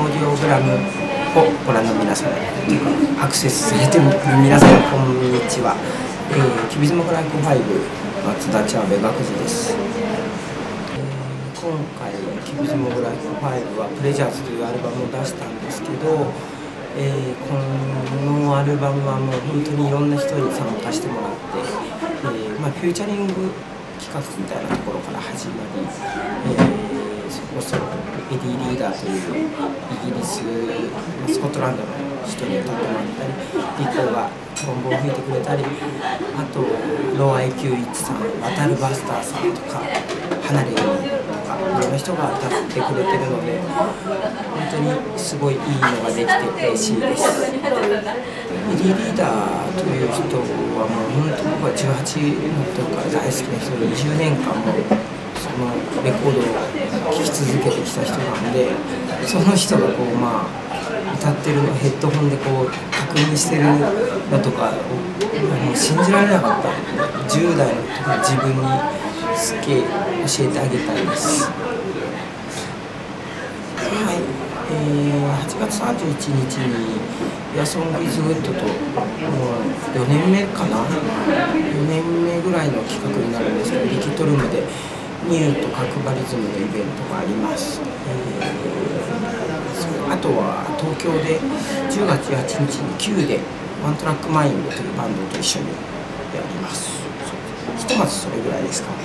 オーディオグラムをご覧の皆様というかアクセスされてる皆様こんにちは、えー、キュビズムクライク5松田茶部学士です、えー、今回キュビズムグライク5はプレジャーズというアルバムを出したんですけど、えー、このアルバムはもう本当にいろんな人に参加してもらって、えーまあ、フューチャリング企画みたいなところから始まり、えーそこそエディ・リーダーというイギリススコットランドの人に歌ってもらったりリコがトロンボーンを吹いてくれたりあとロー IQ1 さんワタルバスターさんとかハナレグミとかいろんな人が歌ってくれてるので本当にすごいいいのができて嬉しいですエディ・リーダーという人はもう本当僕は18の時から大好きな人で20年間もそのレコードを聴き続けてきた人なんでその人がこうまあ歌ってるのヘッドホンでこう確認してるのとかもう信じられなかった10代の時の自分にすっげえ教えてあげたいです。はい、えー、8月31日に「ヤソング・イズ・グッド」ともう4年目かな？4年目ぐらいの企画になるんですけどリキッドルームでニューとカクバリズムのイベントがあります、えー、あとは東京で10月18日に Q でワントラックマインドというバンドと一緒にやります。ひとまずそれぐらいですかね。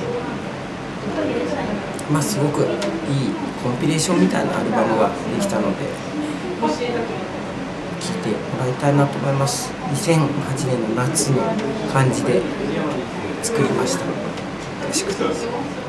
まあすごくいいコンピレーションみたいなアルバムができたので聴いてもらいたいなと思います。2008年の夏の感じで作りましたよろしくどうぞ